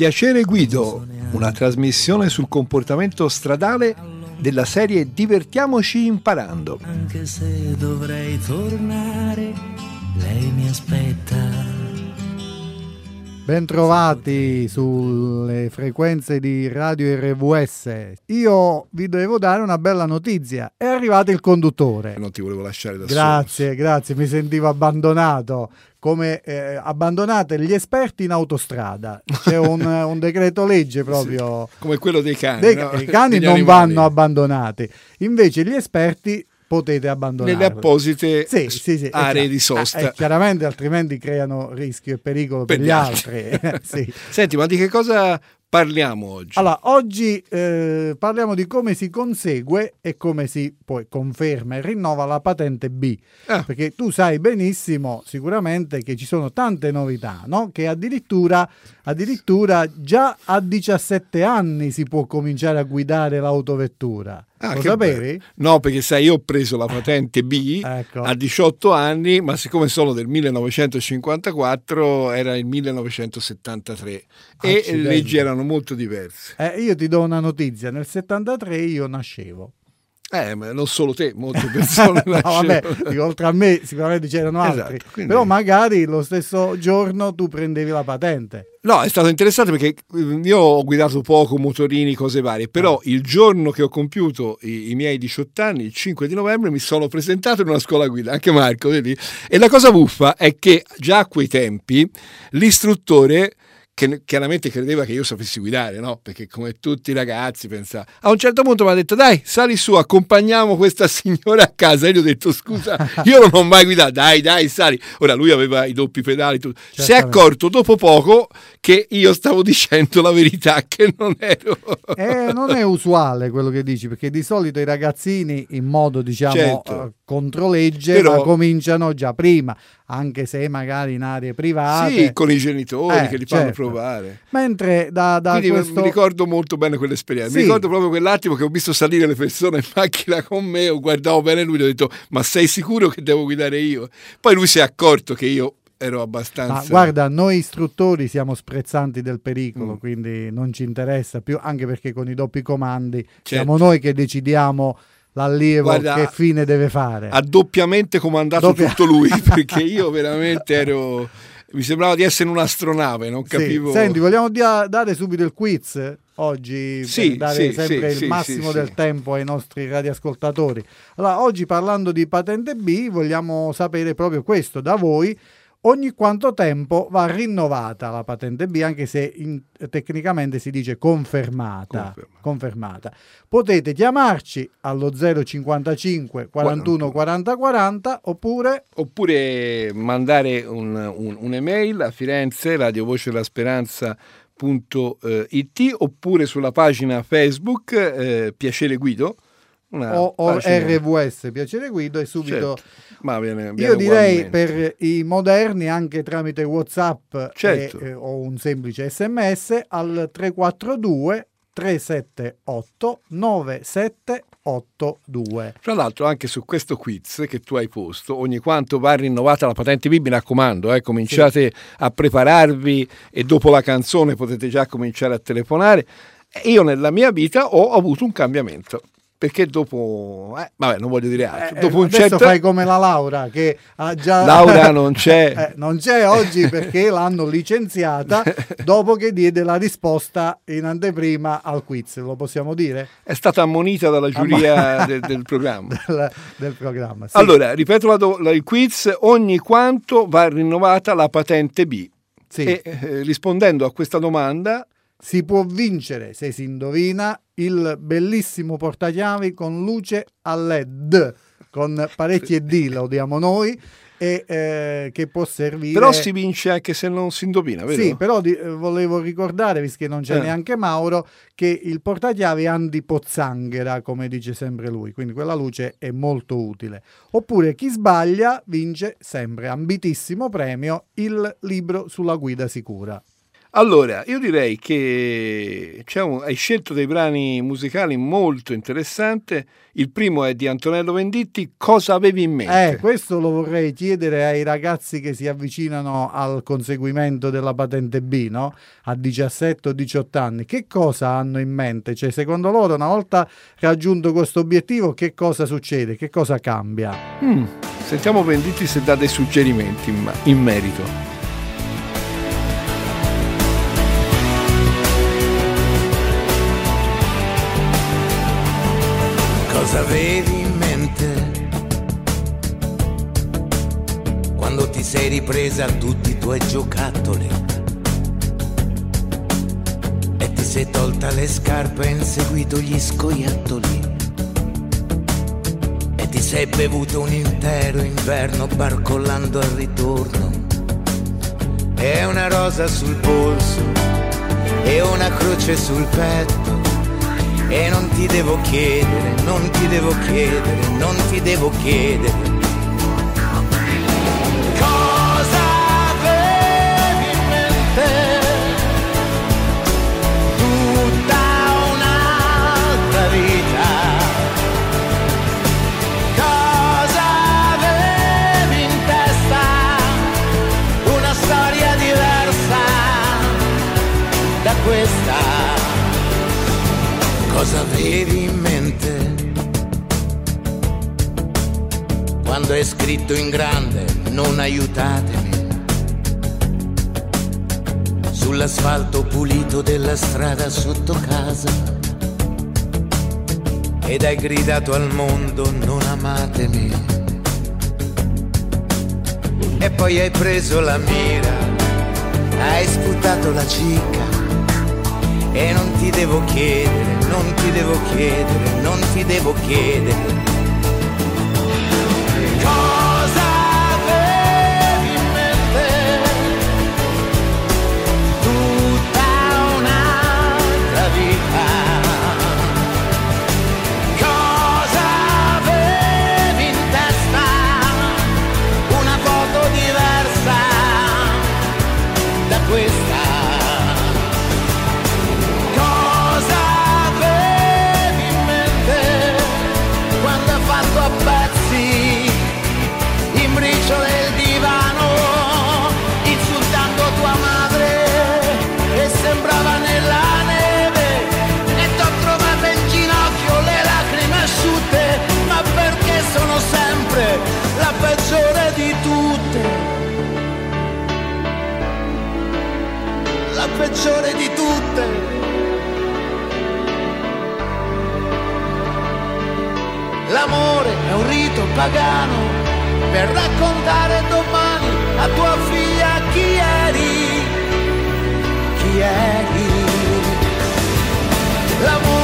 Piacere Guido, una trasmissione sul comportamento stradale della serie Divertiamoci imparando. Anche se dovrei tornare, lei mi aspetta. Bentrovati sulle frequenze di Radio RVS. Io vi devo dare una bella notizia. È arrivato il conduttore. Non ti volevo lasciare da Grazie, solo. grazie. Mi sentivo abbandonato. Come eh, abbandonate gli esperti in autostrada. C'è un, un decreto legge proprio. Sì, come quello dei cani. Dei, no? I cani non animali. vanno abbandonati. Invece gli esperti potete abbandonare nelle apposite sì, sì, sì, aree eh, di sosta. Eh, chiaramente altrimenti creano rischio e pericolo per, per gli altri. Senti, ma di che cosa parliamo oggi? Allora, oggi eh, parliamo di come si consegue e come si poi conferma e rinnova la patente B. Ah. Perché tu sai benissimo sicuramente che ci sono tante novità, no? Che addirittura, addirittura già a 17 anni si può cominciare a guidare l'autovettura. Ah, Lo sapevi? Bello. No, perché sai, io ho preso la patente B ecco. a 18 anni, ma siccome sono del 1954 era il 1973 Accidenti. e le leggi erano molto diverse. Eh, io ti do una notizia, nel 73 io nascevo. Eh, ma non solo te, molte persone no, vabbè, dico, oltre a me sicuramente c'erano altri. Esatto, quindi... Però magari lo stesso giorno tu prendevi la patente. No, è stato interessante perché io ho guidato poco motorini, cose varie, però ah. il giorno che ho compiuto i, i, miei 18 anni, il 5 di novembre, mi sono presentato in una scuola guida, anche Marco, vedi? E la cosa buffa è che già a quei tempi l'istruttore che chiaramente credeva che io sapessi guidare, no? Perché come tutti i ragazzi pensava. A un certo punto mi ha detto: Dai, sali su, accompagniamo questa signora a casa. E io ho detto: Scusa, io non ho mai guidato, dai, dai, sali. Ora lui aveva i doppi pedali, tutto. Si è accorto dopo poco che io stavo dicendo la verità, che non ero. Eh, non è usuale quello che dici, perché di solito i ragazzini, in modo diciamo certo. uh, controlegge, Però... cominciano già prima anche se magari in aree private. Sì, con i genitori eh, che li fanno certo. provare. Mentre da, da Quindi questo... mi ricordo molto bene quell'esperienza. Sì. Mi ricordo proprio quell'attimo che ho visto salire le persone in macchina con me, ho guardato bene lui e ho detto "Ma sei sicuro che devo guidare io?". Poi lui si è accorto che io ero abbastanza. Ma guarda, noi istruttori siamo sprezzanti del pericolo, Mm. quindi non ci interessa più, anche perché con i doppi comandi Certo. siamo noi che decidiamo l'allievo Guarda, che fine deve fare. Ha doppiamente comandato Doppia- tutto lui perché io veramente ero mi sembrava di essere in un'astronave, non Sì. capivo. Senti, vogliamo dia- dare subito il quiz oggi Sì, per dare sì, sempre sì, il sì, massimo sì, del sì. tempo ai nostri radioascoltatori. Allora, oggi parlando di patente B, vogliamo sapere proprio questo da voi. Ogni quanto tempo va rinnovata la patente B, anche se in- tecnicamente si dice confermata, Conferma. confermata. Potete chiamarci allo 055 41 40 40 oppure Oppure mandare un, un- un'email a Firenze, radiovoce della speranza it oppure sulla pagina Facebook eh, Piacere Guido una o, o pagina- RVS Piacere Guido e subito Certo. ma viene, viene Io direi per i moderni anche tramite WhatsApp Certo. e, eh, o un semplice sms al 342 378 9782. Tra l'altro anche su questo quiz che tu hai posto, ogni quanto va rinnovata la patente B, mi raccomando, eh, cominciate a prepararvi e dopo la canzone potete già cominciare a telefonare. Io nella mia vita ho avuto un cambiamento, perché dopo, eh, vabbè non voglio dire altro, Eh, dopo un adesso certo... fai come la Laura che ha già Laura non c'è. Eh, non c'è oggi perché l'hanno licenziata dopo che diede la risposta in anteprima al quiz, lo possiamo dire? È stata ammonita dalla giuria del, del programma. Del, del programma. Sì. Allora, ripeto la do- la- il quiz, ogni quanto va rinnovata la patente B? Sì. E eh, rispondendo a questa domanda, si può vincere, se si indovina, il bellissimo portachiavi con luce a LED, con parecchie D, lo diamo noi, e eh, che può servire... però si vince anche se non si indovina, vero? Sì, però di- eh, volevo ricordare, visto che non c'è Eh. neanche Mauro, che il portachiavi è antipozzanghera, come dice sempre lui, quindi quella luce è molto utile. Oppure chi sbaglia vince sempre, ambitissimo premio, il libro sulla guida sicura. Allora, io direi che un- hai scelto dei brani musicali molto interessanti. Il primo è di Antonello Venditti, Cosa avevi in mente? Eh, questo lo vorrei chiedere ai ragazzi che si avvicinano al conseguimento della patente B, no? A 17 o 18 anni. Che cosa hanno in mente? Cioè, secondo loro, una volta raggiunto questo obiettivo, che cosa succede? Che cosa cambia? Mm, Sentiamo Venditti se dà dei suggerimenti in, in merito. Cosa avevi in mente? Quando ti sei ripresa tutti i tuoi giocattoli e ti sei tolta le scarpe e inseguito gli scoiattoli e ti sei bevuto un intero inverno barcollando al ritorno. E una rosa sul polso e una croce sul petto e non ti devo chiedere, non ti devo chiedere, non ti devo chiedere. Cosa avevi in mente? Quando hai scritto in grande non aiutatemi. Sull'asfalto pulito della strada sotto casa. Ed hai gridato al mondo non amatemi. E poi hai preso la mira hai sputato la cicca e non ti devo chiedere, non ti devo chiedere, non ti devo chiedere. Peggiore di tutte L'amore è un rito pagano per raccontare domani a tua figlia chi eri, chi eri. L'amore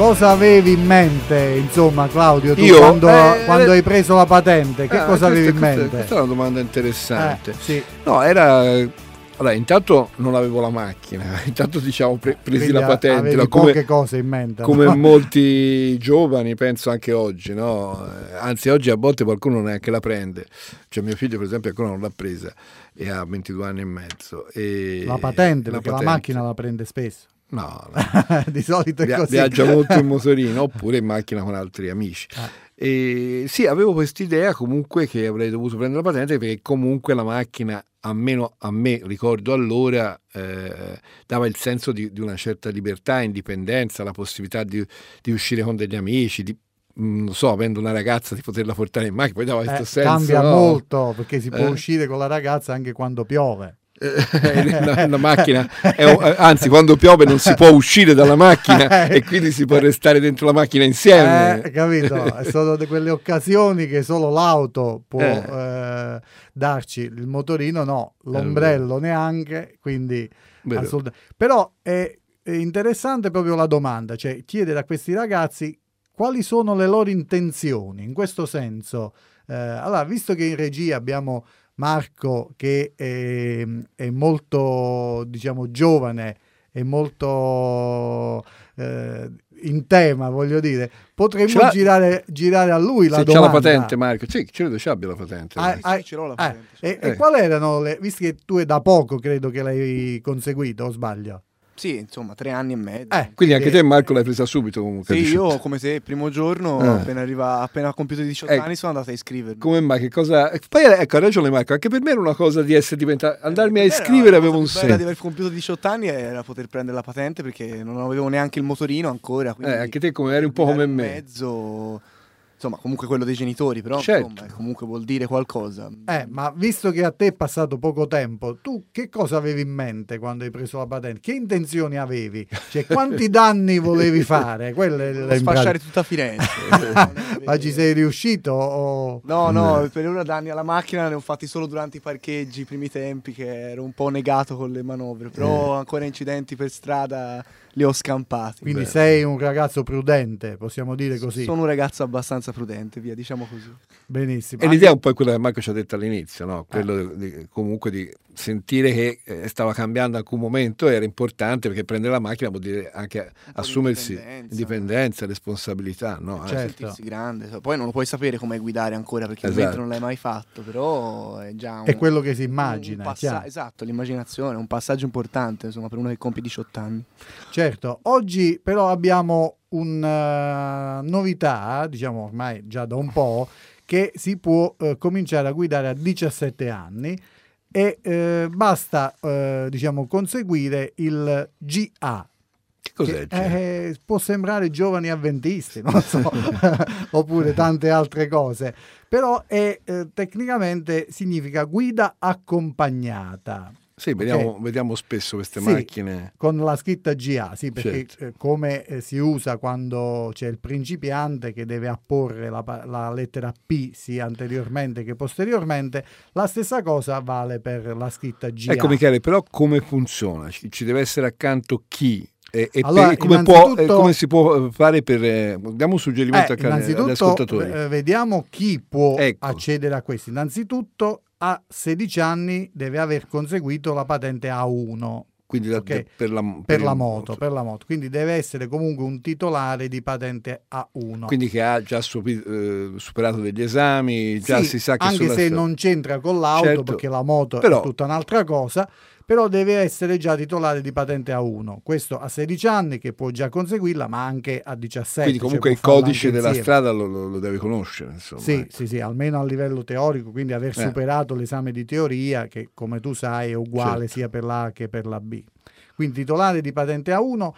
Cosa avevi in mente, insomma, Claudio, tu Io? quando, Eh, quando eh, hai preso la patente? Che Ah, cosa avevi questa- in questa- mente? Questa è una domanda interessante. Eh, sì. No, era... Allora, intanto non avevo la macchina, intanto diciamo pre- presi Quindi la patente, avevi no, poche come, cose in mente. come no? molti giovani, penso anche oggi, no? Anzi, oggi a volte qualcuno neanche la prende. Cioè, mio figlio, per esempio, ancora non l'ha presa e ha 22 anni e mezzo. E La patente, perché la patente. macchina la prende spesso. No, no. Di solito è Via- così. viaggia molto in motorino oppure in macchina con altri amici. Ah. E sì, avevo quest'idea comunque che avrei dovuto prendere la patente perché comunque la macchina, almeno a me, ricordo allora, eh, dava il senso di, di una certa libertà, indipendenza, la possibilità di, di uscire con degli amici, di, mm, non so, avendo una ragazza, di poterla portare in macchina, poi dava Eh, questo senso. cambia no? molto perché si può Eh. uscire con la ragazza anche quando piove. Eh, la, la macchina, è, anzi quando piove non si può uscire dalla macchina e quindi si può restare dentro la macchina insieme. Eh, capito? Sono di quelle occasioni che solo l'auto può eh. Eh, darci, il motorino no, l'ombrello neanche, quindi. Però è, è interessante proprio la domanda, cioè chiedere a questi ragazzi quali sono le loro intenzioni in questo senso. Eh, allora, visto che in regia abbiamo Marco che è, è molto, diciamo, giovane e molto eh, in tema, voglio dire, potremmo girare, girare, a lui la Se domanda. c'ha la patente, Marco. Sì, credo ci abbia la patente. Ah, ah, sì, ce l'ho la patente. Eh, e, e quali erano le... Visto che tu è da poco, credo che l'hai conseguito, o sbaglio? Sì, insomma, tre anni e mezzo. Eh, quindi anche te Marco l'hai presa subito comunque. Sì, io come se il primo giorno, eh. appena, arriva, appena compiuto 18 eh, anni, sono andato a iscrivermi. Come mai? Che cosa... Poi ecco, ha ragione Marco, anche per me era una cosa di essere diventato... Eh, Andarmi a iscrivere aveva un senso. di aver compiuto 18 anni era poter prendere la patente perché non avevo neanche il motorino ancora. Eh, anche te come eri un po' come me. mezzo insomma, comunque quello dei genitori, però certo. insomma, comunque vuol dire qualcosa. Eh, ma visto che a te è passato poco tempo, tu che cosa avevi in mente quando hai preso la patente? Che intenzioni avevi? Cioè, quanti danni volevi fare? Quelle sfasciare tutta Firenze. ma ci sei riuscito? O... No, no, per ora danni alla macchina ne ho fatti solo durante i parcheggi, i primi tempi, che ero un po' negato con le manovre, però eh. ancora incidenti per strada li ho scampati. Quindi Beh. sei un ragazzo prudente, possiamo dire così. Sono un ragazzo abbastanza prudente, via, diciamo così. Benissimo. E l'idea è un po' quella che Marco ci ha detto all'inizio, no? quello eh. di, comunque di sentire che eh, stava cambiando in alcun momento era importante perché prendere la macchina vuol dire anche assumersi indipendenza, indipendenza responsabilità. No? Certo. grande. Poi non lo puoi sapere come guidare ancora perché esatto. non l'hai mai fatto, però è già un, È quello che si immagina. Passa- esatto, l'immaginazione, è un passaggio importante insomma, per uno che compie 18 anni. Certo, oggi però abbiamo una novità, diciamo ormai già da un po', che si può eh, cominciare a guidare a 17 anni e eh, basta eh, diciamo conseguire il GA. Che cos'è? Che, eh, può sembrare giovani avventisti, non so, oppure tante altre cose, però è, eh, tecnicamente significa guida accompagnata. Sì, vediamo, okay. vediamo spesso queste sì, macchine. Con la scritta GA, sì, perché certo. eh, come eh, si usa quando c'è il principiante che deve apporre la, la, lettera P sia anteriormente che posteriormente, la stessa cosa vale per la scritta GA. Ecco Michele, però come funziona? Ci, deve essere accanto chi? E, e allora, come, può, eh, come, si può fare per... Eh, diamo un suggerimento eh, agli ascoltatori. Eh, vediamo chi può ecco. accedere a questi. Innanzitutto a 16 anni deve aver conseguito la patente A1. Quindi da, okay? per, la, per, per, la moto, per, la, moto, Quindi deve essere comunque un titolare di patente A1. Quindi che ha già eh, superato degli esami, già sì, si sa che anche se non c'entra con l'auto certo, perché la moto però, è tutta un'altra cosa, però deve essere già titolare di patente A1. Questo a 16 anni che può già conseguirla, ma anche a 17. Quindi comunque cioè il codice della strada lo, lo, lo, deve conoscere. Insomma. Sì, ecco. sì, sì, almeno a livello teorico, quindi aver eh. superato l'esame di teoria che come tu sai è uguale certo. sia per l'A che per la B. Quindi titolare di patente A1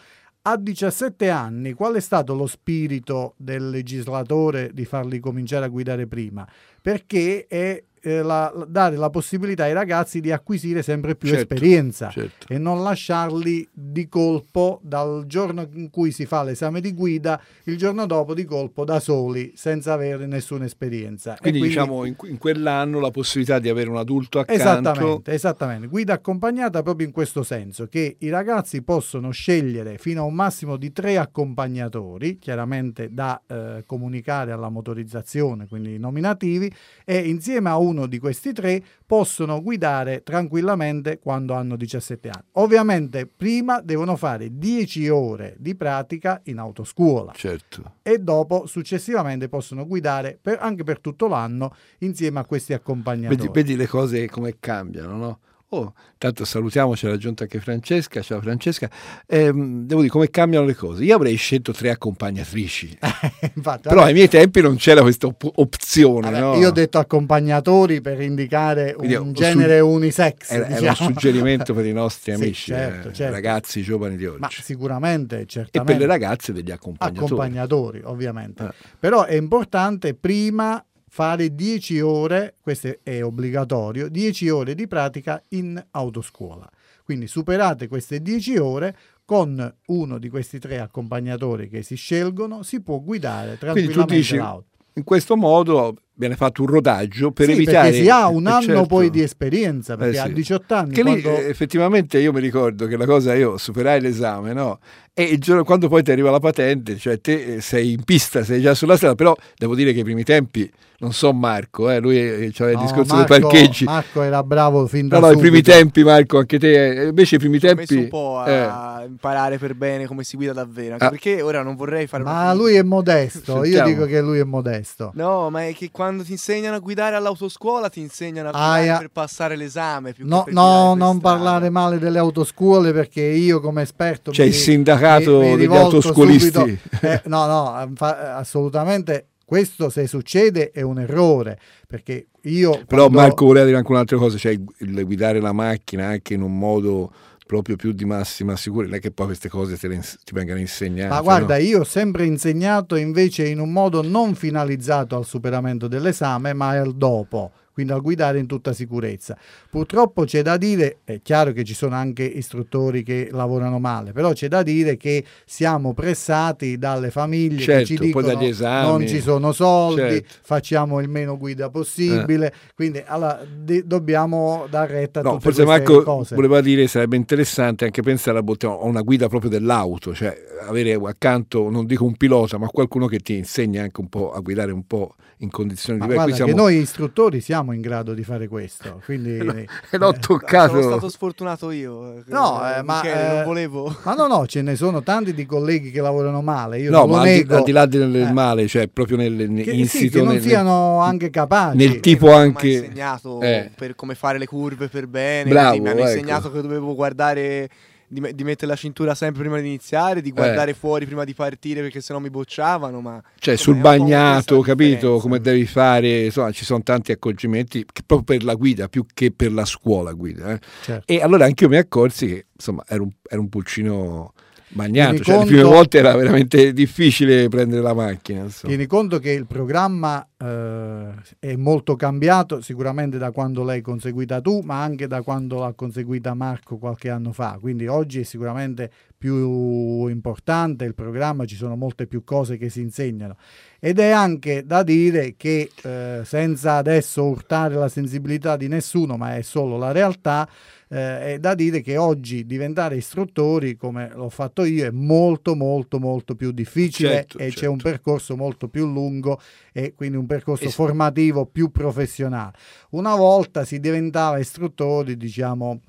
a 17 anni, qual è stato lo spirito del legislatore di farli cominciare a guidare prima? Perché è eh, la, dare la possibilità ai ragazzi di acquisire sempre più certo, esperienza certo. e non lasciarli di colpo dal giorno in cui si fa l'esame di guida, il giorno dopo di colpo da soli senza avere nessuna esperienza. Quindi, quindi diciamo in, in, quell'anno la possibilità di avere un adulto accanto. Esattamente, esattamente, guida accompagnata proprio in questo senso, che i ragazzi possono scegliere fino a un massimo di tre accompagnatori, chiaramente da eh, comunicare alla motorizzazione, quindi nominativi, e insieme a un uno di questi tre possono guidare tranquillamente quando hanno 17 anni. Ovviamente prima devono fare 10 ore di pratica in autoscuola certo. e dopo successivamente possono guidare per, anche per tutto l'anno insieme a questi accompagnatori. Vedi, vedi le cose come cambiano, no? Oh, tanto salutiamo, c'è raggiunta anche Francesca. Ciao Francesca. Eh, devo dire come cambiano le cose. Io avrei scelto tre accompagnatrici, Infatti, però ai miei tempi non c'era questa op- opzione. Vabbè, no? Io ho detto accompagnatori per indicare Quindi, un genere su- unisex. Era, diciamo. era, un suggerimento per i nostri amici, sì, certo, eh, certo. ragazzi giovani di oggi. Ma sicuramente, certamente. E per le ragazze degli accompagnatori. Accompagnatori, ovviamente. Eh. Però è importante prima fare 10 ore, questo è obbligatorio, 10 ore di pratica in autoscuola. Quindi superate queste 10 ore con uno di questi tre accompagnatori che si scelgono, si può guidare tranquillamente dici, l'auto. In questo modo viene fatto un rodaggio per Sì, evitare perché si ha un eh, anno certo. poi di esperienza, perché Eh, a sì. 18 anni che lì quando- eh, effettivamente io mi ricordo che la cosa io superai l'esame no? e il giorno quando poi ti arriva la patente cioè te eh, sei in pista sei già sulla strada però devo dire che i primi tempi non so Marco eh, lui eh, c'aveva il No, discorso Marco- dei parcheggi Marco era bravo fin da no, no, i primi tempi Marco anche te eh, invece i primi Ci ho messo tempi un po' eh, a imparare per bene come si guida davvero. Anche Ah. perché ora non vorrei fare Ma lui è modesto, io dico che lui è modesto. No, ma è che quando ti insegnano a guidare all'autoscuola ti insegnano a guidare Aia. per passare l'esame. Più No, no, non parlare male delle autoscuole perché io come esperto... C'è mi- il sindacato mi- mi degli autoscuolisti. subito- eh, no, no, assolutamente questo se succede è un errore perché io... però quando- Marco voleva dire anche un'altra cosa cioè il, guidare la macchina anche in un modo proprio più di massima sicurezza non è che poi queste cose te le ins- ti vengano insegnate Ma guarda, no? io ho sempre insegnato invece in un modo non finalizzato al superamento dell'esame, ma al dopo, quindi al guidare in tutta sicurezza. Purtroppo c'è da dire, è chiaro che ci sono anche istruttori che lavorano male, però c'è da dire che siamo pressati dalle famiglie che Certo, ci poi dicono esami. non ci sono soldi, Certo. facciamo il meno guida possibile, quindi allora, de- dobbiamo dar retta a No, tutte forse queste Marco cose. voleva dire sarebbe interessante anche pensare a a una guida proprio dell'auto, cioè avere accanto, non dico un pilota, ma qualcuno che ti insegna anche un po' a guidare un po' in condizioni Ma diverse. guarda che siamo- noi istruttori siamo in grado di fare questo, quindi... e l'ho eh, toccato. Sono stato sfortunato io. eh, No, eh, ma, Michele, eh, non volevo. Ma no, no, ce ne sono tanti di colleghi che lavorano male. Io no, non lo ma al di, nego. al di là del Eh, male, cioè proprio nel, nel che, sì, insito, che non nel- siano anche capaci. nel tipo Mi hanno anche- mai insegnato eh. per come fare le curve per bene. Bravo, mi hanno ecco. insegnato che dovevo guardare. Di, me- di mettere la cintura sempre prima di iniziare, di guardare fuori prima di partire perché sennò mi bocciavano. Ma cioè sul bagnato, capito? differenza. Come devi fare, insomma, ci sono tanti accorgimenti proprio per la guida più che per la scuola guida. eh. Certo. E allora anche io mi accorsi che insomma ero un, ero un pulcino bagnato, cioè le conto- prime volte era veramente difficile prendere la macchina. insomma. Tieni conto che il programma eh, è molto cambiato, sicuramente da quando l'hai conseguita tu, ma anche da quando l'ha conseguita Marco qualche anno fa. Quindi oggi è sicuramente più importante il programma, ci sono molte più cose che si insegnano. Ed è anche da dire che, eh, senza adesso urtare la sensibilità di nessuno, ma è solo la realtà, eh, è da dire che oggi diventare istruttori, come l'ho fatto io, è molto molto molto più difficile Certo, e c'è certo. un percorso molto più lungo e quindi un percorso Es- formativo più professionale. Una volta si diventava istruttori, diciamo,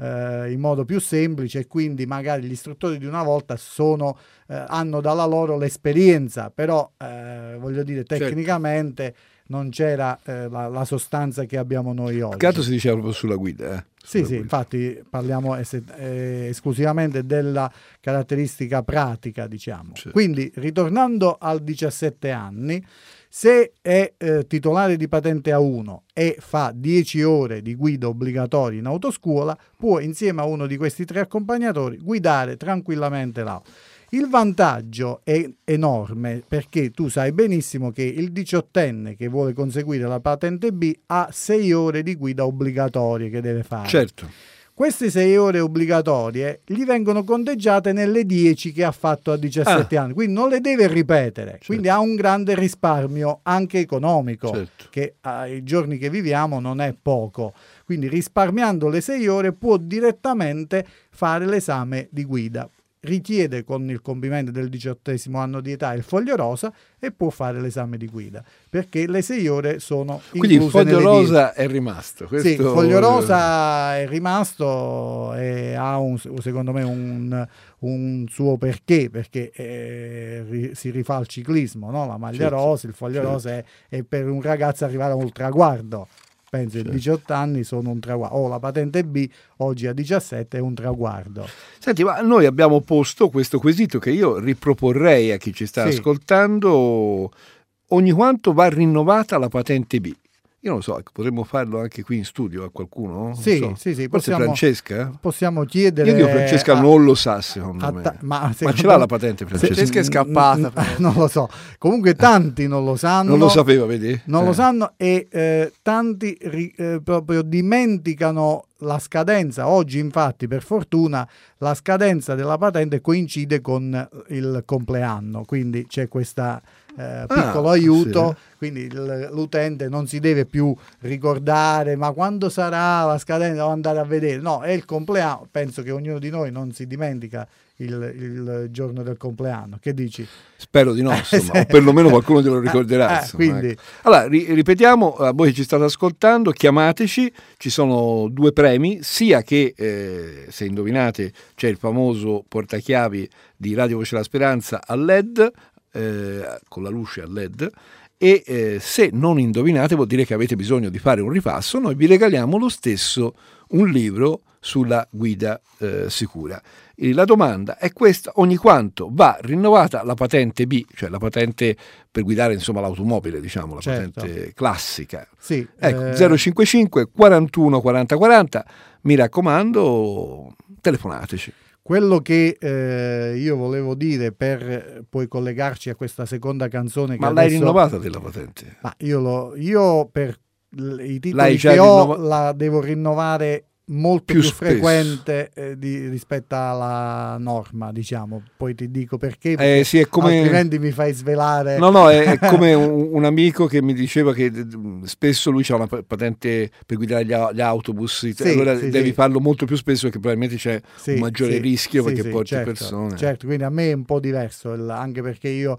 eh, in modo più semplice e quindi magari gli istruttori di una volta sono, eh, hanno dalla loro l'esperienza, però eh, voglio dire Certo. Non c'era eh, la, la sostanza che abbiamo noi oggi. Altro si diceva proprio sulla guida. eh. Sì, sì, infatti parliamo es- eh, esclusivamente della caratteristica pratica, diciamo. Sì. Quindi, ritornando al 17 anni, se è eh, titolare di patente A1 e fa 10 ore di guida obbligatoria in autoscuola, può insieme a uno di questi tre accompagnatori guidare tranquillamente l'auto. Il vantaggio è enorme perché tu sai benissimo che il diciottenne che vuole conseguire la patente B ha 6 ore di guida obbligatorie che deve fare. Certo. Queste 6 ore obbligatorie gli vengono conteggiate nelle 10 che ha fatto a 17 Ah. anni, quindi non le deve ripetere, quindi ha un grande risparmio anche economico Certo. che ai giorni che viviamo non è poco. Quindi risparmiando le 6 ore può direttamente fare l'esame di guida. Richiede con il compimento del diciottesimo anno di età il foglio rosa e può fare l'esame di guida perché le 6 ore sono Quindi il foglio nelle 10. rosa è rimasto. Sì, Questo... il foglio rosa è rimasto e ha un- secondo me un, un suo perché, perché eh, si rifà al ciclismo, no? la maglia Certo, rosa, il foglio certo. rosa è, è per un ragazzo arrivare a un traguardo. Penso, Certo. i 18 anni sono un traguardo. O la patente B oggi a 17 è un traguardo. Senti, ma noi abbiamo posto questo quesito che io riproporrei a chi ci sta Sì. ascoltando. Ogni quanto va rinnovata la patente B? Io non so, ecco, potremmo farlo anche qui in studio a qualcuno? Non Sì, so. sì, sì, Forse possiamo- Francesca? Possiamo chiedere... Io dico Francesca a- non lo sa secondo a me. ta- ma Ma secondo ce l'ha la patente Francesca? Francesca è scappata, Mm, però. Non lo so. Comunque tanti non lo sanno. Non lo sapeva, vedi? Non Eh. lo sanno e eh, tanti ri- eh, proprio dimenticano la scadenza. Oggi, infatti, per fortuna, la scadenza della patente coincide con il compleanno, quindi c'è questo piccolo Ah, aiuto. sì. Quindi l'utente non si deve più ricordare ma quando sarà la scadenza devo andare a vedere. No, è il compleanno. Penso che ognuno di noi non si dimentica il, il giorno del compleanno. Che dici? Spero di no, insomma, o perlomeno qualcuno te lo ricorderà. Eh, insomma, quindi- ecco. Allora, ri- ripetiamo, a voi che ci state ascoltando, chiamateci, ci sono due premi, sia che, eh, se indovinate, c'è il famoso portachiavi di Radio Voce della Speranza a LED, eh, con la luce a LED, e eh, se non indovinate vuol dire che avete bisogno di fare un ripasso, noi vi regaliamo lo stesso un libro sulla guida eh, sicura. E la domanda è questa, ogni quanto va rinnovata la patente B, cioè la patente per guidare insomma l'automobile, diciamo, la Certo. patente classica. Sì, Ecco, eh, 055 41 40 40, mi raccomando, telefonateci. Quello che eh, io volevo dire per eh, poi collegarci a questa seconda canzone che Ma l'hai adesso- rinnovata della patente? Ma io, lo, io per i titoli che ho rinnova- la devo rinnovare molto Più più, frequente eh, di- rispetto alla norma, diciamo. Poi ti dico perché, perché Eh, sì, è come... altrimenti mi fai svelare. No, no, è, è come un, un amico che mi diceva che spesso lui ha una pa- patente per guidare gli, gli autobus, Sì, allora sì, devi farlo molto più spesso perché probabilmente c'è un maggiore rischio perché porti certo, persone. Certo, quindi a me è un po' diverso, anche perché io,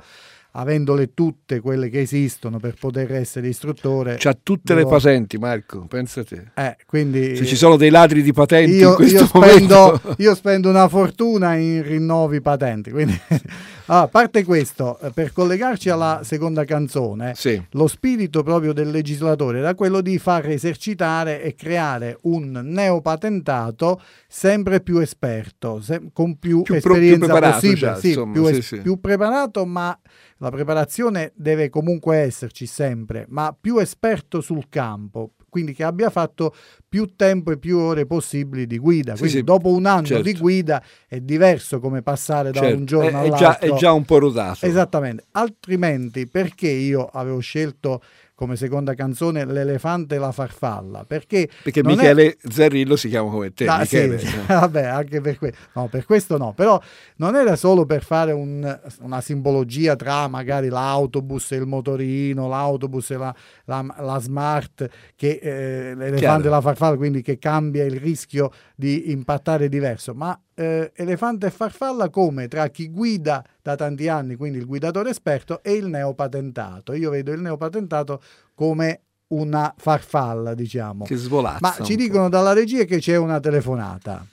avendole tutte quelle che esistono per poter essere istruttore, C'ha tutte le devo- patenti, Marco, pensa te. eh, quindi Se ci sono dei ladri di patenti in io, questo io spendo, momento... io spendo una fortuna in rinnovi patenti. Quindi, Ah, a parte questo, per collegarci alla seconda canzone, Sì, lo spirito proprio del legislatore era quello di far esercitare e creare un neopatentato sempre più esperto, se- con più, Più pro- più esperienza possibile, già, sì, insomma, più, sì, es- sì. più preparato, ma la preparazione deve comunque esserci sempre, ma più esperto sul campo, quindi che abbia fatto più tempo e più ore possibili di guida. Sì, Quindi sì, dopo un anno certo. di guida è diverso come passare da certo, un giorno è, è all'altro. già, è già un po' rodato. Esattamente, altrimenti perché io avevo scelto come seconda canzone L'elefante e la farfalla? Perché, Perché non è- Michele Zerrillo si chiama come te, Ah, Michele. sì, vabbè, anche per, que- no, per questo no, però non era solo per fare un- una simbologia tra magari l'autobus e il motorino, l'autobus e la, la- la smart, che eh, l'elefante Chiaro. e la farfalla, quindi che cambia il rischio di impattare diverso, ma eh, elefante e farfalla come tra chi guida da tanti anni, quindi il guidatore esperto, e il neopatentato. Io vedo il neopatentato come una farfalla, diciamo. Che svolazza. Ma ci po'. dicono dalla regia che c'è una telefonata.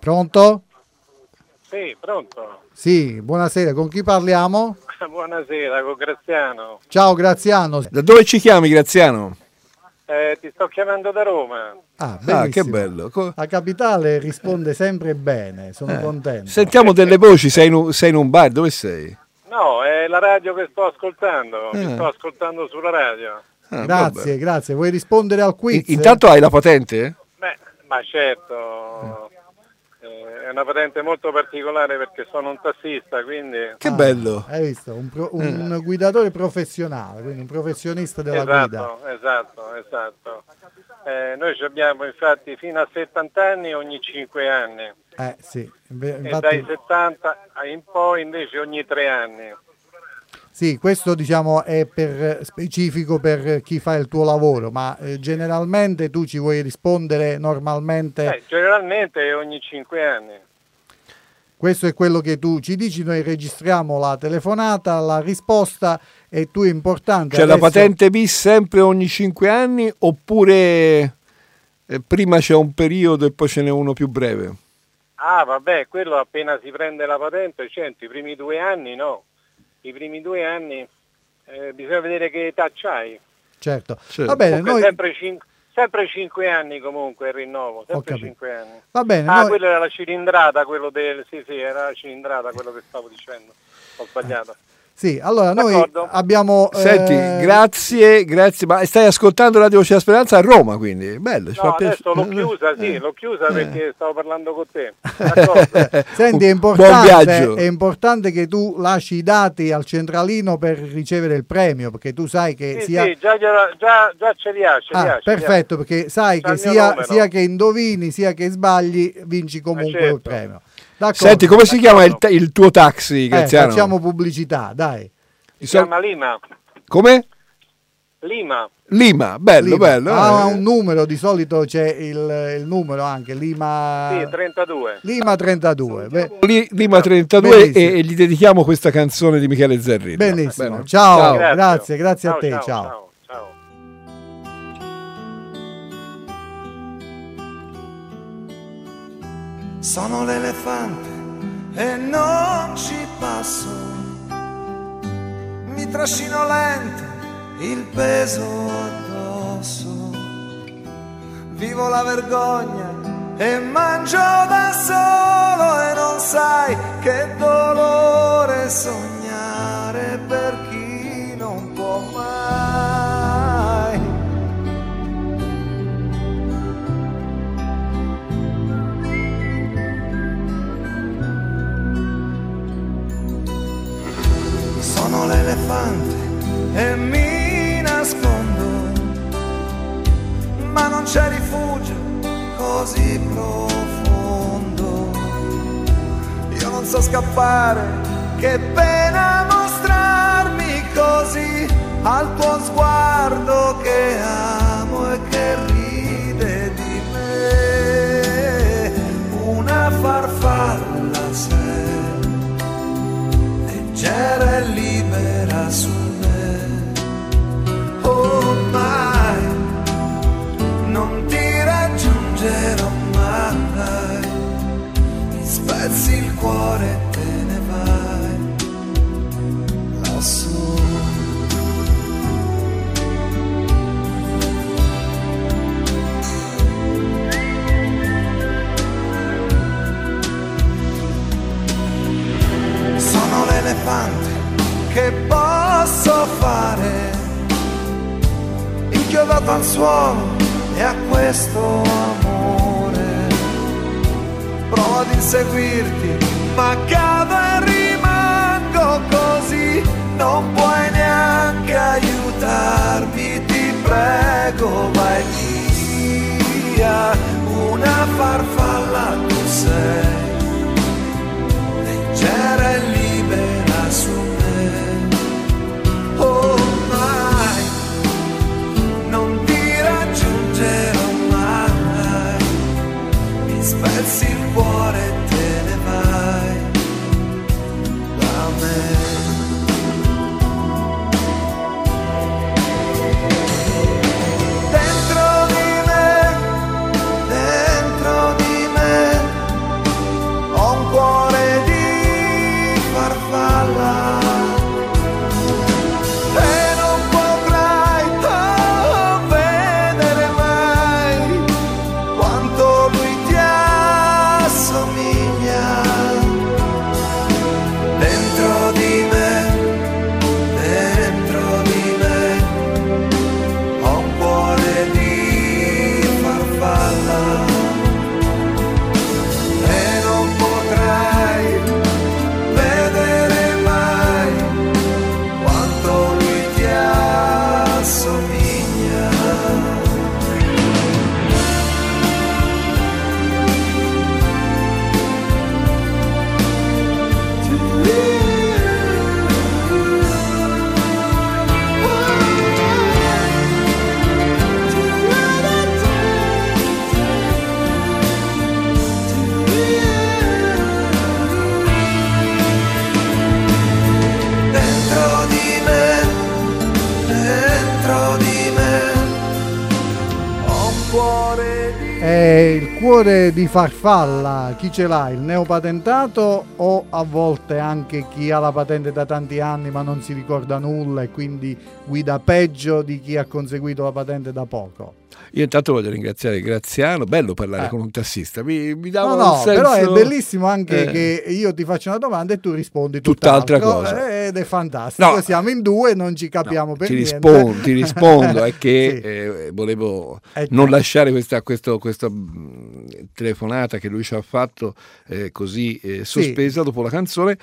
Pronto? Sì, pronto. Sì, buonasera, con chi parliamo? Buonasera, con Graziano. Ciao Graziano. Da dove ci chiami, Graziano? Eh, ti sto chiamando da Roma. Ah, Ah, che bello. La capitale risponde sempre bene, sono Eh, contento. Sentiamo delle voci, sei in, un, sei in un bar, dove sei? No, è la radio che sto ascoltando. Eh. Mi sto ascoltando sulla radio. Ah, grazie, vabbè. grazie. Vuoi rispondere al quiz? In- intanto hai la patente? Beh, ma certo. Eh, è una patente molto particolare perché sono un tassista, quindi... Che Ah, bello. Hai visto? Un, pro- un guidatore professionale, quindi un professionista della guida. Esatto, esatto, esatto. Eh, noi abbiamo infatti fino a 70 anni ogni 5 anni Eh sì, Inve- e infatti- dai 70 in poi invece ogni 3 anni. Sì, questo diciamo è per, specifico per chi fa il tuo lavoro, ma eh, generalmente tu ci vuoi rispondere normalmente. Eh, generalmente ogni 5 anni. Questo è quello che tu ci dici, noi registriamo la telefonata, la risposta e tu è importante. C'è la adesso- patente bis sempre ogni 5 anni oppure eh, prima c'è un periodo e poi ce n'è uno più breve? Ah, vabbè, quello appena si prende la patente, certo, i primi due anni no. I primi due anni eh, bisogna vedere che età c'hai. Certo. Certo. Va bene, Comunque noi, sempre, cin- sempre 5 anni comunque il rinnovo, sempre capito. 5 anni. va bene, Ah, noi- quello era la cilindrata, quello del... Sì, sì, era la cilindrata quello che stavo dicendo. Ho sbagliato. Sì, allora noi D'accordo. abbiamo... Senti, eh, grazie, grazie. Ma stai ascoltando Radio Voce della Speranza a Roma, quindi bello. ci No, fa piace- adesso l'ho chiusa, sì, Eh. l'ho chiusa perché stavo parlando con te. Senti, è importante, è importante che tu lasci i dati al centralino per ricevere il premio, perché tu sai che Sì, sia... sì, già, già, già ce li ha, ce li Ah, ha, ce li ha. perfetto, perché sai C'ha che sia, sia che indovini sia che sbagli, vinci comunque certo. il premio. D'accordo? Senti, come si chiama il, il tuo taxi, Eh, Graziano? facciamo pubblicità, dai. Si So- chiama Lima. Come? Lima. Lima, bello, Lima. bello. Ha eh. un numero, di solito c'è il, il numero anche, Lima, Sì, 32. Lima 32. Beh, Li- Lima 32 Benissimo. e, e gli dedichiamo questa canzone di Michele Zerrino. benissimo, Bene. ciao, Grazie. grazie, grazie a te, ciao. ciao. ciao, ciao. Sono l'elefante e non ci passo. Mi trascino lento il peso addosso. Vivo la vergogna e mangio da solo e non sai che dolore sognare per chi non può mai. L'elefante e mi nascondo, ma non c'è rifugio così profondo. Io non so scappare, che pena mostrarmi così al tuo sguardo che amo e che ride di me. Una farfalla sei leggera e libera cuore te ne vai. Lassù. Sono l'elefante che posso fare. Inchiodato al suolo e a questo amore. Provo ad inseguirti ma cado e rimango così non puoi farfalla, chi ce l'ha? Il neopatentato o a volte anche chi ha la patente da tanti anni ma non si ricorda nulla e quindi guida peggio di chi ha conseguito la patente da poco? Io intanto voglio ringraziare Graziano, bello parlare Eh. con un tassista, mi, mi No, dava no, un senso... però è bellissimo anche Eh. che io ti faccio una domanda e tu rispondi Tutt'altra cosa. Eh, ed è fantastico. No. Siamo in due, non ci capiamo No, per ti niente. rispondo, ti rispondo, è che Sì. eh, volevo Eh, non lasciare questa, questo- questa, mh, telefonata che lui ci ha fatto eh, così eh, sospesa dopo la canzone.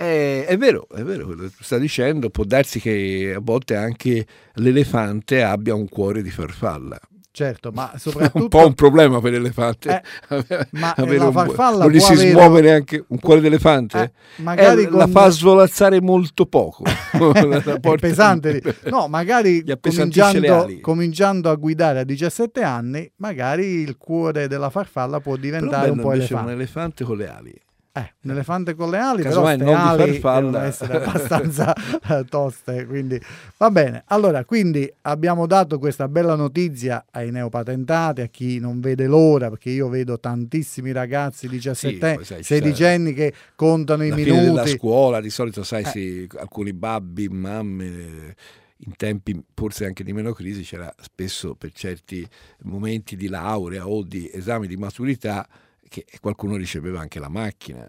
Eh, è vero, è vero quello che tu stai dicendo, può darsi che a volte anche l'elefante abbia un cuore di farfalla. Certo, ma È un soprattutto po' un problema per l'elefante. Eh, ma Avere la un- farfalla non gli si avere- smuove neanche un cuore d'elefante? Eh, magari Eh, la con- fa svolazzare molto poco. La è porta- pesante. No, magari cominciando, cominciando a guidare a 17 anni, magari il cuore della farfalla può diventare un po' invece un elefante. elefante con le ali. Eh, un elefante con le ali, però Casomai queste non ali farfalla. devono essere abbastanza eh, toste, quindi va bene. Allora, quindi abbiamo dato questa bella notizia ai neopatentati, a chi non vede l'ora, perché io vedo tantissimi ragazzi 17 poi sai, ci 16 anni che contano i La fine della minuti. scuola, di solito sai, Eh. sì, alcuni babbi, mamme, in tempi forse anche di meno crisi, c'era spesso per certi momenti di laurea o di esami di maturità che qualcuno riceveva anche la macchina.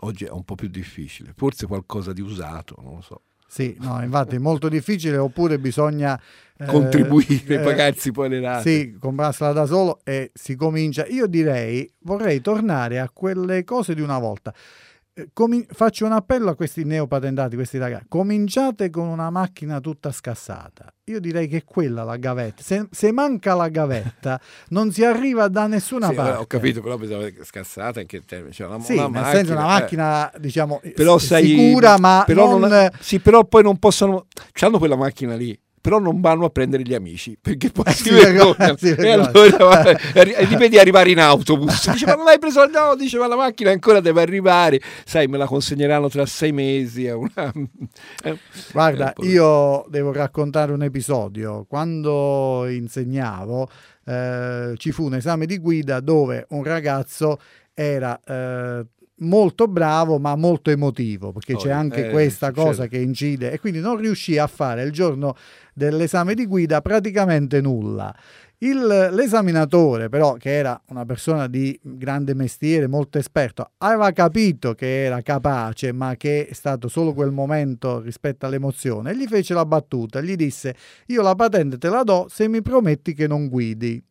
Oggi è un po' più difficile, forse qualcosa di usato, non lo so. Sì, no, infatti è molto difficile, oppure bisogna eh, Contribuire, eh, pagarsi poi le rate. Sì, comprarsela da solo e si comincia. Io direi, vorrei tornare a quelle cose di una volta. Eh, comi- faccio un appello a questi neopatentati, questi ragazzi. Cominciate con una macchina tutta scassata. Io direi che è quella la gavetta. Se, se manca la gavetta, non si arriva da nessuna Sì, parte. ho capito, però pensavo che scassata in che termini? Cioè, una, Sì, una nel macchina, senso una eh. macchina, diciamo, però sicura, ma però non... non- sì, però poi non possono, hanno quella macchina lì, però non vanno a prendere gli amici perché poi Eh, si, si vergognano. vergogna, si e allora li vedi arrivare in autobus. Dice, ma non l'hai preso? No, dice, ma la macchina ancora deve arrivare. Sai, me la consegneranno tra sei mesi. Una... Guarda, un io devo raccontare un episodio. Quando insegnavo, eh, ci fu un esame di guida dove un ragazzo era eh, molto bravo ma molto emotivo, perché Oh, c'è anche eh, questa succede. cosa che incide e quindi non riuscì a fare il giorno dell'esame di guida praticamente nulla. Il- l'esaminatore, però, che era una persona di grande mestiere, molto esperto, aveva capito che era capace, ma che è stato solo quel momento rispetto all'emozione, e gli fece la battuta, gli disse: Io la patente te la do se mi prometti che non guidi.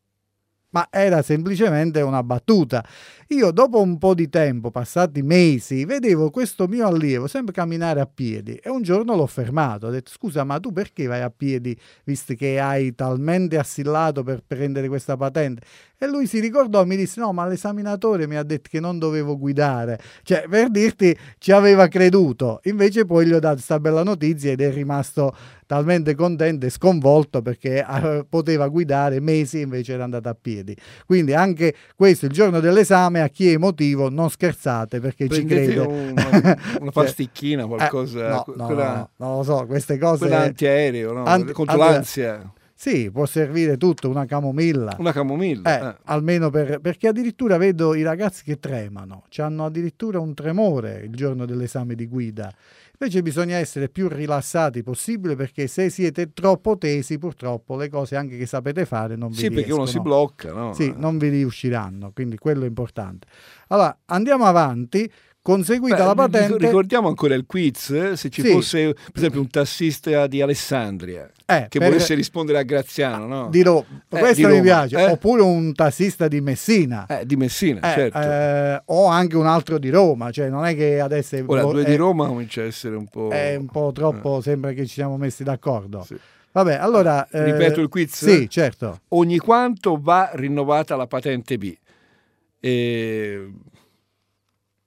Ma era semplicemente una battuta. Io, dopo un po' di tempo, passati mesi, vedevo questo mio allievo sempre camminare a piedi e un giorno l'ho fermato. Ho detto: Scusa, ma tu perché vai a piedi visto che hai talmente assillato per prendere questa patente? E lui si ricordò mi disse: No, ma l'esaminatore mi ha detto che non dovevo guidare. Cioè, per dirti, ci aveva creduto. Invece, poi gli ho dato questa bella notizia ed è rimasto talmente contento e sconvolto perché eh, poteva guidare mesi invece era andato a piedi. Quindi, anche questo, il giorno dell'esame, a chi è emotivo, non scherzate perché ci Prendete credo. una, una pasticchina, Eh, qualcosa, no, que- no, quella, no, non lo so, queste cose. quella antiaereo, no? Anti- contro allora- l'ansia. Sì, può servire tutto, una camomilla. Una camomilla. Eh, eh. almeno per, perché addirittura vedo i ragazzi che tremano, hanno addirittura un tremore il giorno dell'esame di guida. Invece bisogna essere più rilassati possibile perché se siete troppo tesi, purtroppo le cose anche che sapete fare non vi Sì, perché uno si riescono. blocca, no? Sì, non vi riusciranno, quindi quello è importante. Allora, andiamo avanti. Conseguita Beh, la patente, Ricordiamo ancora il quiz, eh, se ci Sì. fosse per esempio un tassista di Alessandria eh, che per- volesse rispondere a Graziano, no? di Ro- Eh, questo mi Roma, piace, eh? oppure un tassista di Messina. Eh, di Messina, Eh, certo. o anche un altro di Roma, cioè non è che adesso Ora, due di Roma comincia a essere un po'... è un po' troppo, sembra che ci siamo messi d'accordo. Sì. Vabbè, allora... eh, Ripeto il quiz? Sì, certo. Ogni quanto va rinnovata la patente B? E...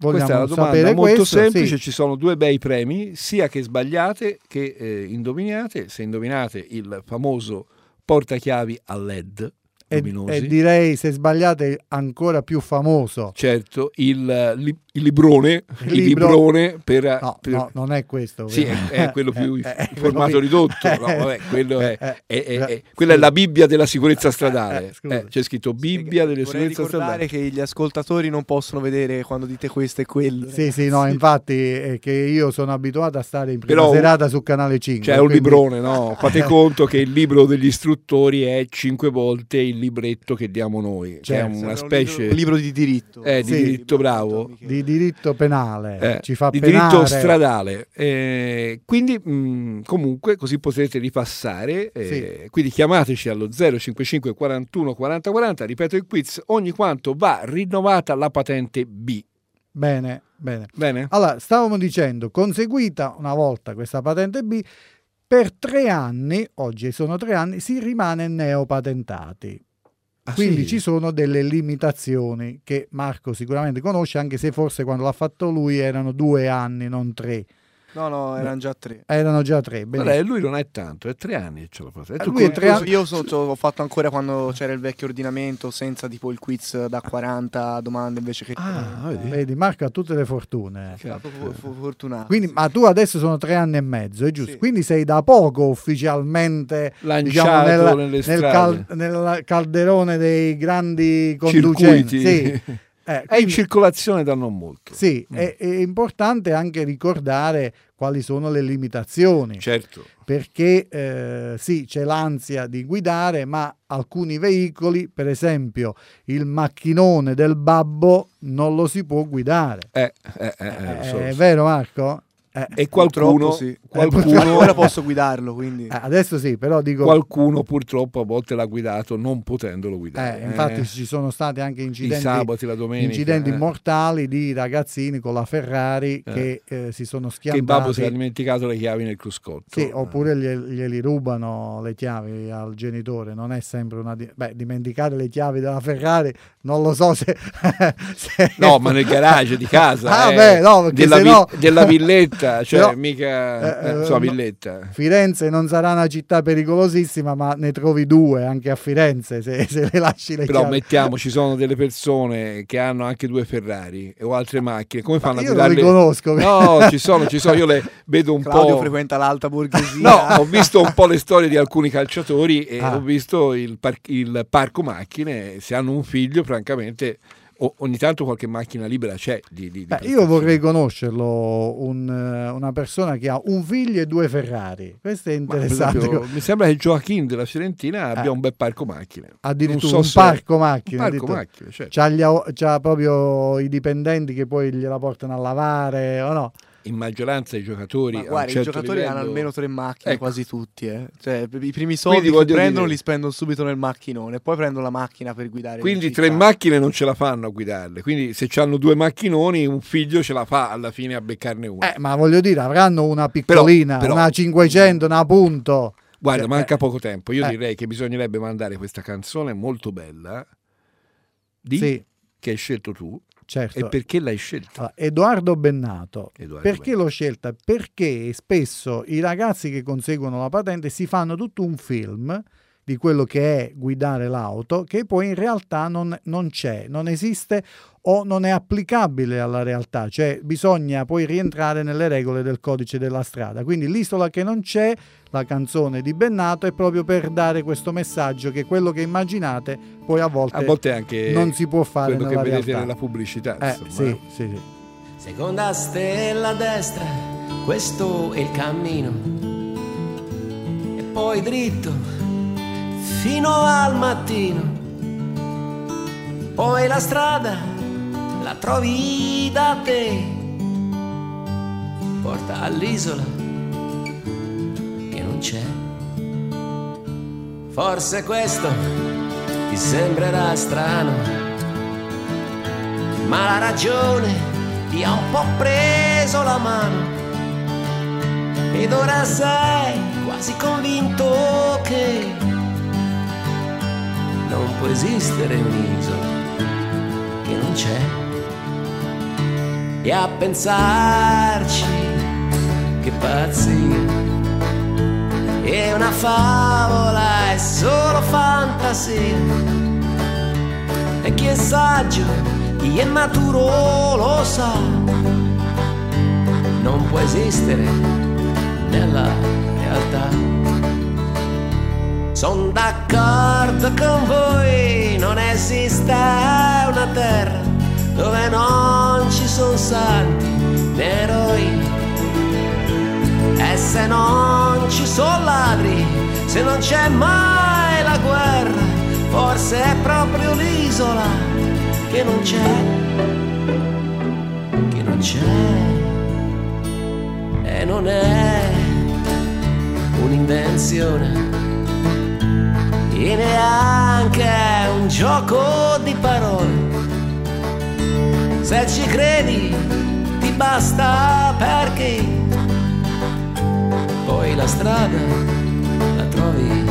Questa è Vogliamo una domanda molto questo? semplice, Sì. ci sono due bei premi, sia che sbagliate che eh, indoviniate. Se indovinate il famoso portachiavi a LED E, e direi, se sbagliate, ancora più famoso. certo, il, eh, il librone, Il il libro- librone per... No, per- no, non è questo. Sì, è, è quello più Eh, in eh, formato ridotto, no, vabbè, quello è, Eh, è- eh, è- quella è la Bibbia della sicurezza stradale. Eh. Eh, c'è scritto Bibbia della Vorrei sicurezza stradale. che gli ascoltatori non possono vedere quando dite questo e quello. Sì, sì, no, infatti è che io sono abituato a stare in prima Però- serata su Canale 5. C'è un quindi- librone, no? Fate conto che il libro degli istruttori è cinque volte il libretto che diamo noi, Certo. che è una Sembra un specie libro, un libro di diritto. Eh, di Sì. diritto bravo. di diritto penale, Eh, ci fa di penare. diritto stradale. Eh, quindi mh, comunque così potrete ripassare. eh, Quindi chiamateci allo 055 41 40 40. Ripeto il quiz: ogni quanto va rinnovata la patente B. Bene, bene. Bene? Allora, stavamo dicendo, conseguita una volta questa patente B, per tre anni, oggi sono tre anni, si rimane neopatentati. Ah, Quindi sì? ci sono delle limitazioni che Marco sicuramente conosce, anche se forse quando l'ha fatto lui erano due anni, non tre. No, no, erano già tre. Erano già tre. Vabbè, lui non è tanto, è tre anni che ce l'ha fatta. E Eh, tu lui tre anni- Io so- so- ho fatto ancora quando c'era il vecchio ordinamento senza tipo il quiz da 40 domande invece che... Ah, vedi? Vedi, Marco ha tutte le fortune. Fu- fortunato. Quindi, ma tu adesso sono tre anni e mezzo, è giusto? Sì. Quindi sei da poco ufficialmente Lanciato diciamo, nella- nelle nel, cal- nel calderone dei grandi conducenti. Circuiti. Sì. Eh, È in circolazione da non molto. sì, Mm. è, è importante anche ricordare quali sono le limitazioni, Certo. perché eh, sì, c'è l'ansia di guidare, ma alcuni veicoli, per esempio il macchinone del babbo, non lo si può guidare. Eh, eh, eh, eh, so, è vero Marco? Eh, E qualcuno, sì. qualcuno, Ora posso guidarlo, quindi... eh, adesso sì, però dico... qualcuno purtroppo a volte l'ha guidato non potendolo guidare. Eh, infatti Eh, ci sono stati anche incidenti, sabati, la domenica. incidenti eh, mortali di ragazzini con la Ferrari Eh. che eh, si sono che il babbo schiantati. si era dimenticato le chiavi nel cruscotto. Sì, oppure glie- glieli rubano le chiavi al genitore, non è sempre una... di- Beh, dimenticare le chiavi della Ferrari, non lo so se... se- No, ma nel garage di casa. Ah, eh, beh, no, della, vi- no- della villetta, cioè Però- mica Eh, eh, eh, no. villetta. Firenze non sarà una città pericolosissima, ma ne trovi due anche a Firenze se, se le lasci le Però chiavi. mettiamo, ci sono delle persone che hanno anche due Ferrari o altre macchine. Come fanno Io a non li guidarle? conosco. No, ci sono, ci sono. Io le vedo un Claudio po'. frequenta l'alta borghesia. No, ho visto un po' le storie di alcuni calciatori e Ah. ho visto il, par- il parco macchine. Se hanno un figlio, francamente, o- ogni tanto qualche macchina libera c'è. Di, di- di Beh, io vorrei conoscerlo, un, eh, una persona che ha un figlio e due Ferrari. Questo è interessante. esempio, mi sembra che Joachim della Fiorentina abbia Eh. un bel parco macchine. Addirittura so un parco Un macchine. parco addirittura. macchine, certo. C'ha, gli c'ha proprio i dipendenti che poi gliela portano a lavare o no? In maggioranza i giocatori. Ma guarda, certo i giocatori livello- hanno almeno tre macchine, Ecco. quasi tutti. Eh. Cioè, i primi soldi Quindi che prendono dire- li spendono subito nel macchinone, poi prendono la macchina per guidare. Quindi in tre macchine non ce la fanno a guidarle. Quindi se hanno due macchinoni, un figlio ce la fa alla fine a beccarne una. Eh, ma voglio dire, avranno una piccolina, però- una 500, una punto. Guarda, Cioè, manca eh, poco tempo. Io eh. direi che bisognerebbe mandare questa canzone molto bella di Sì, che hai scelto tu certo. e perché l'hai scelta. Allora, Edoardo Bennato. Edoardo Perché Bennato. l'ho scelta? Perché spesso i ragazzi che conseguono la patente si fanno tutto un film di quello che è guidare l'auto, che poi in realtà non, non c'è, non esiste o non è applicabile alla realtà, cioè bisogna poi rientrare nelle regole del codice della strada. Quindi l'isola che non c'è, la canzone di Bennato, è proprio per dare questo messaggio che quello che immaginate poi a volte, A volte anche non si può fare quello che nella vedete realtà. nella pubblicità. Eh, sì, eh. sì, sì. Seconda stella a destra, questo è il cammino. E poi dritto fino al mattino. Poi la strada la trovi da te. Porta all'isola che non c'è. Forse questo ti sembrerà strano ma la ragione ti ha un po' preso la mano ed ora sei quasi convinto che può esistere un'isola che non c'è. E a pensarci che pazzia è una favola, è solo fantasia. E chi è saggio, chi è maturo lo sa, non può esistere nella realtà. Sono d'accordo con voi, non esiste una terra dove non ci sono santi né eroi. E se non ci sono ladri, se non c'è mai la guerra, Forse è proprio l'isola che non c'è, che non c'è e non è un'invenzione e neanche un gioco di parole. Se ci credi ti basta perché poi la strada la trovi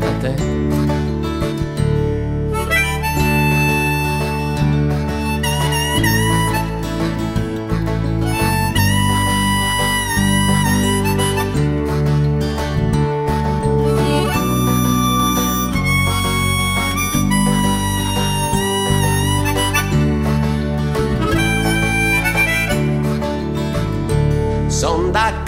a te.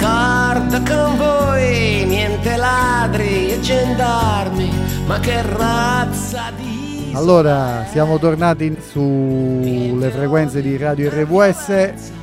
D'accordo con voi, niente ladri e gendarmi, ma che razza di... Allora, siamo tornati sulle frequenze di Radio RWS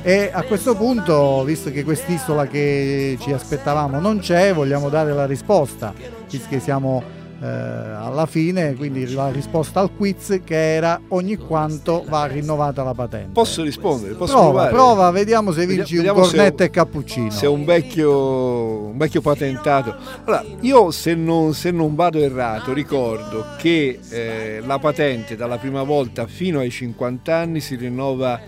e a questo punto, visto che quest'isola che ci aspettavamo non c'è, vogliamo dare la risposta, visto che siamo eh, alla fine, quindi la risposta al quiz che era ogni quanto va rinnovata la patente. Posso rispondere? Posso prova, provare? prova, vediamo se vinci Vediamo un cornetto e cappuccino. Se è un vecchio, un vecchio patentato. Allora, io se non, se non vado errato ricordo che eh, la patente dalla prima volta fino ai 50 anni si rinnova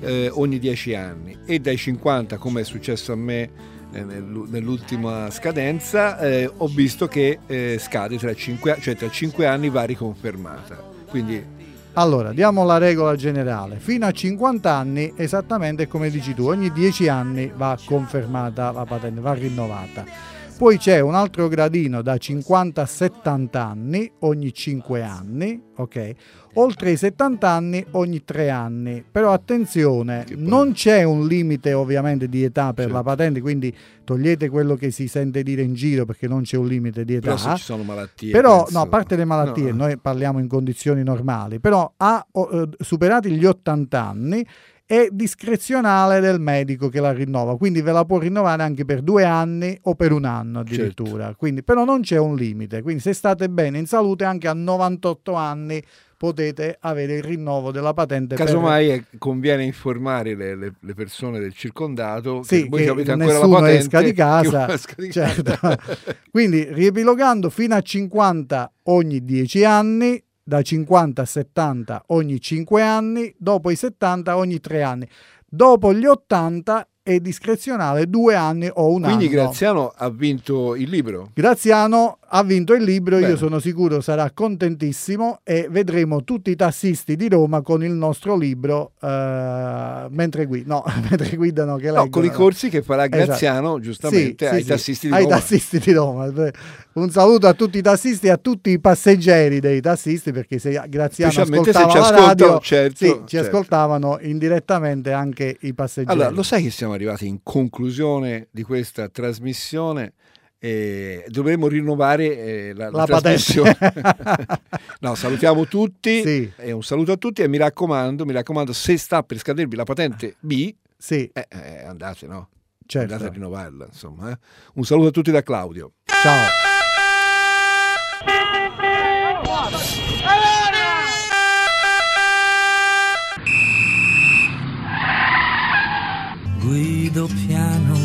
eh, ogni 10 anni e dai 50, come è successo a me nell'ultima scadenza, eh, ho visto che eh, scade tra 5, cioè tra 5 anni va riconfermata. Quindi Allora, diamo la regola generale. Fino a 50 anni, esattamente come dici tu, ogni 10 anni va confermata la patente, va rinnovata. Poi c'è un altro gradino da 50 a 70 anni, ogni 5 anni, ok? Oltre i 70 anni ogni 3 anni. Però attenzione, non c'è un limite ovviamente di età per Certo. la patente, quindi togliete quello che si sente dire in giro perché non c'è un limite di età. però se ci sono malattie... Però, penso- no, a parte le malattie, No. noi parliamo in condizioni normali, però ha o- eh, superati gli 80 anni è discrezionale del medico che la rinnova, quindi ve la può rinnovare anche per due anni o per un anno addirittura. Certo. Quindi, però non c'è un limite, quindi se state bene in salute anche a 98 anni potete avere il rinnovo della patente. per- Casomai eh, conviene informare le, le- le persone del circondato Sì, che voi che avete ancora la patente esca di casa, esca di certo. casa. Quindi riepilogando fino a 50 ogni 10 anni, da 50 a 70 ogni 5 anni, dopo i 70 ogni 3 anni. Dopo gli 80 è discrezionale due anni o un Quindi anno. Graziano ha vinto il libro. Graziano ha vinto il libro, Bene. io sono sicuro sarà contentissimo e vedremo tutti i tassisti di Roma con il nostro libro eh, mentre, gui- no, mentre guidano che No, con i corsi che farà Esatto. Graziano giustamente Sì, sì, ai sì, tassisti di ai Roma. tassisti di Roma. Un saluto a tutti i tassisti e a tutti i passeggeri dei tassisti perché se Graziano Specialmente se ascoltava ci la radio, certo, sì, ci certo. ascoltavano indirettamente anche i passeggeri. Allora, lo sai che siamo arrivati in conclusione di questa trasmissione? E dovremmo rinnovare eh, la, la La no, salutiamo tutti Sì. e un saluto a tutti e mi raccomando, mi raccomando, se sta per scadervi la patente B, sì, eh, eh, andate, no? certo. Andate a rinnovarla, insomma. eh. Un saluto a tutti da Claudio. Ciao. Guido piano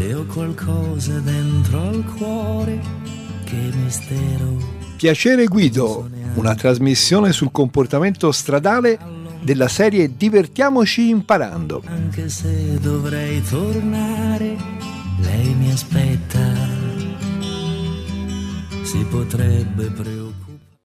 e ho qualcosa dentro al cuore che mistero. Piacere Guido, una trasmissione sul comportamento stradale della serie Divertiamoci imparando. Anche se dovrei tornare, lei mi aspetta. Si potrebbe preoccupare.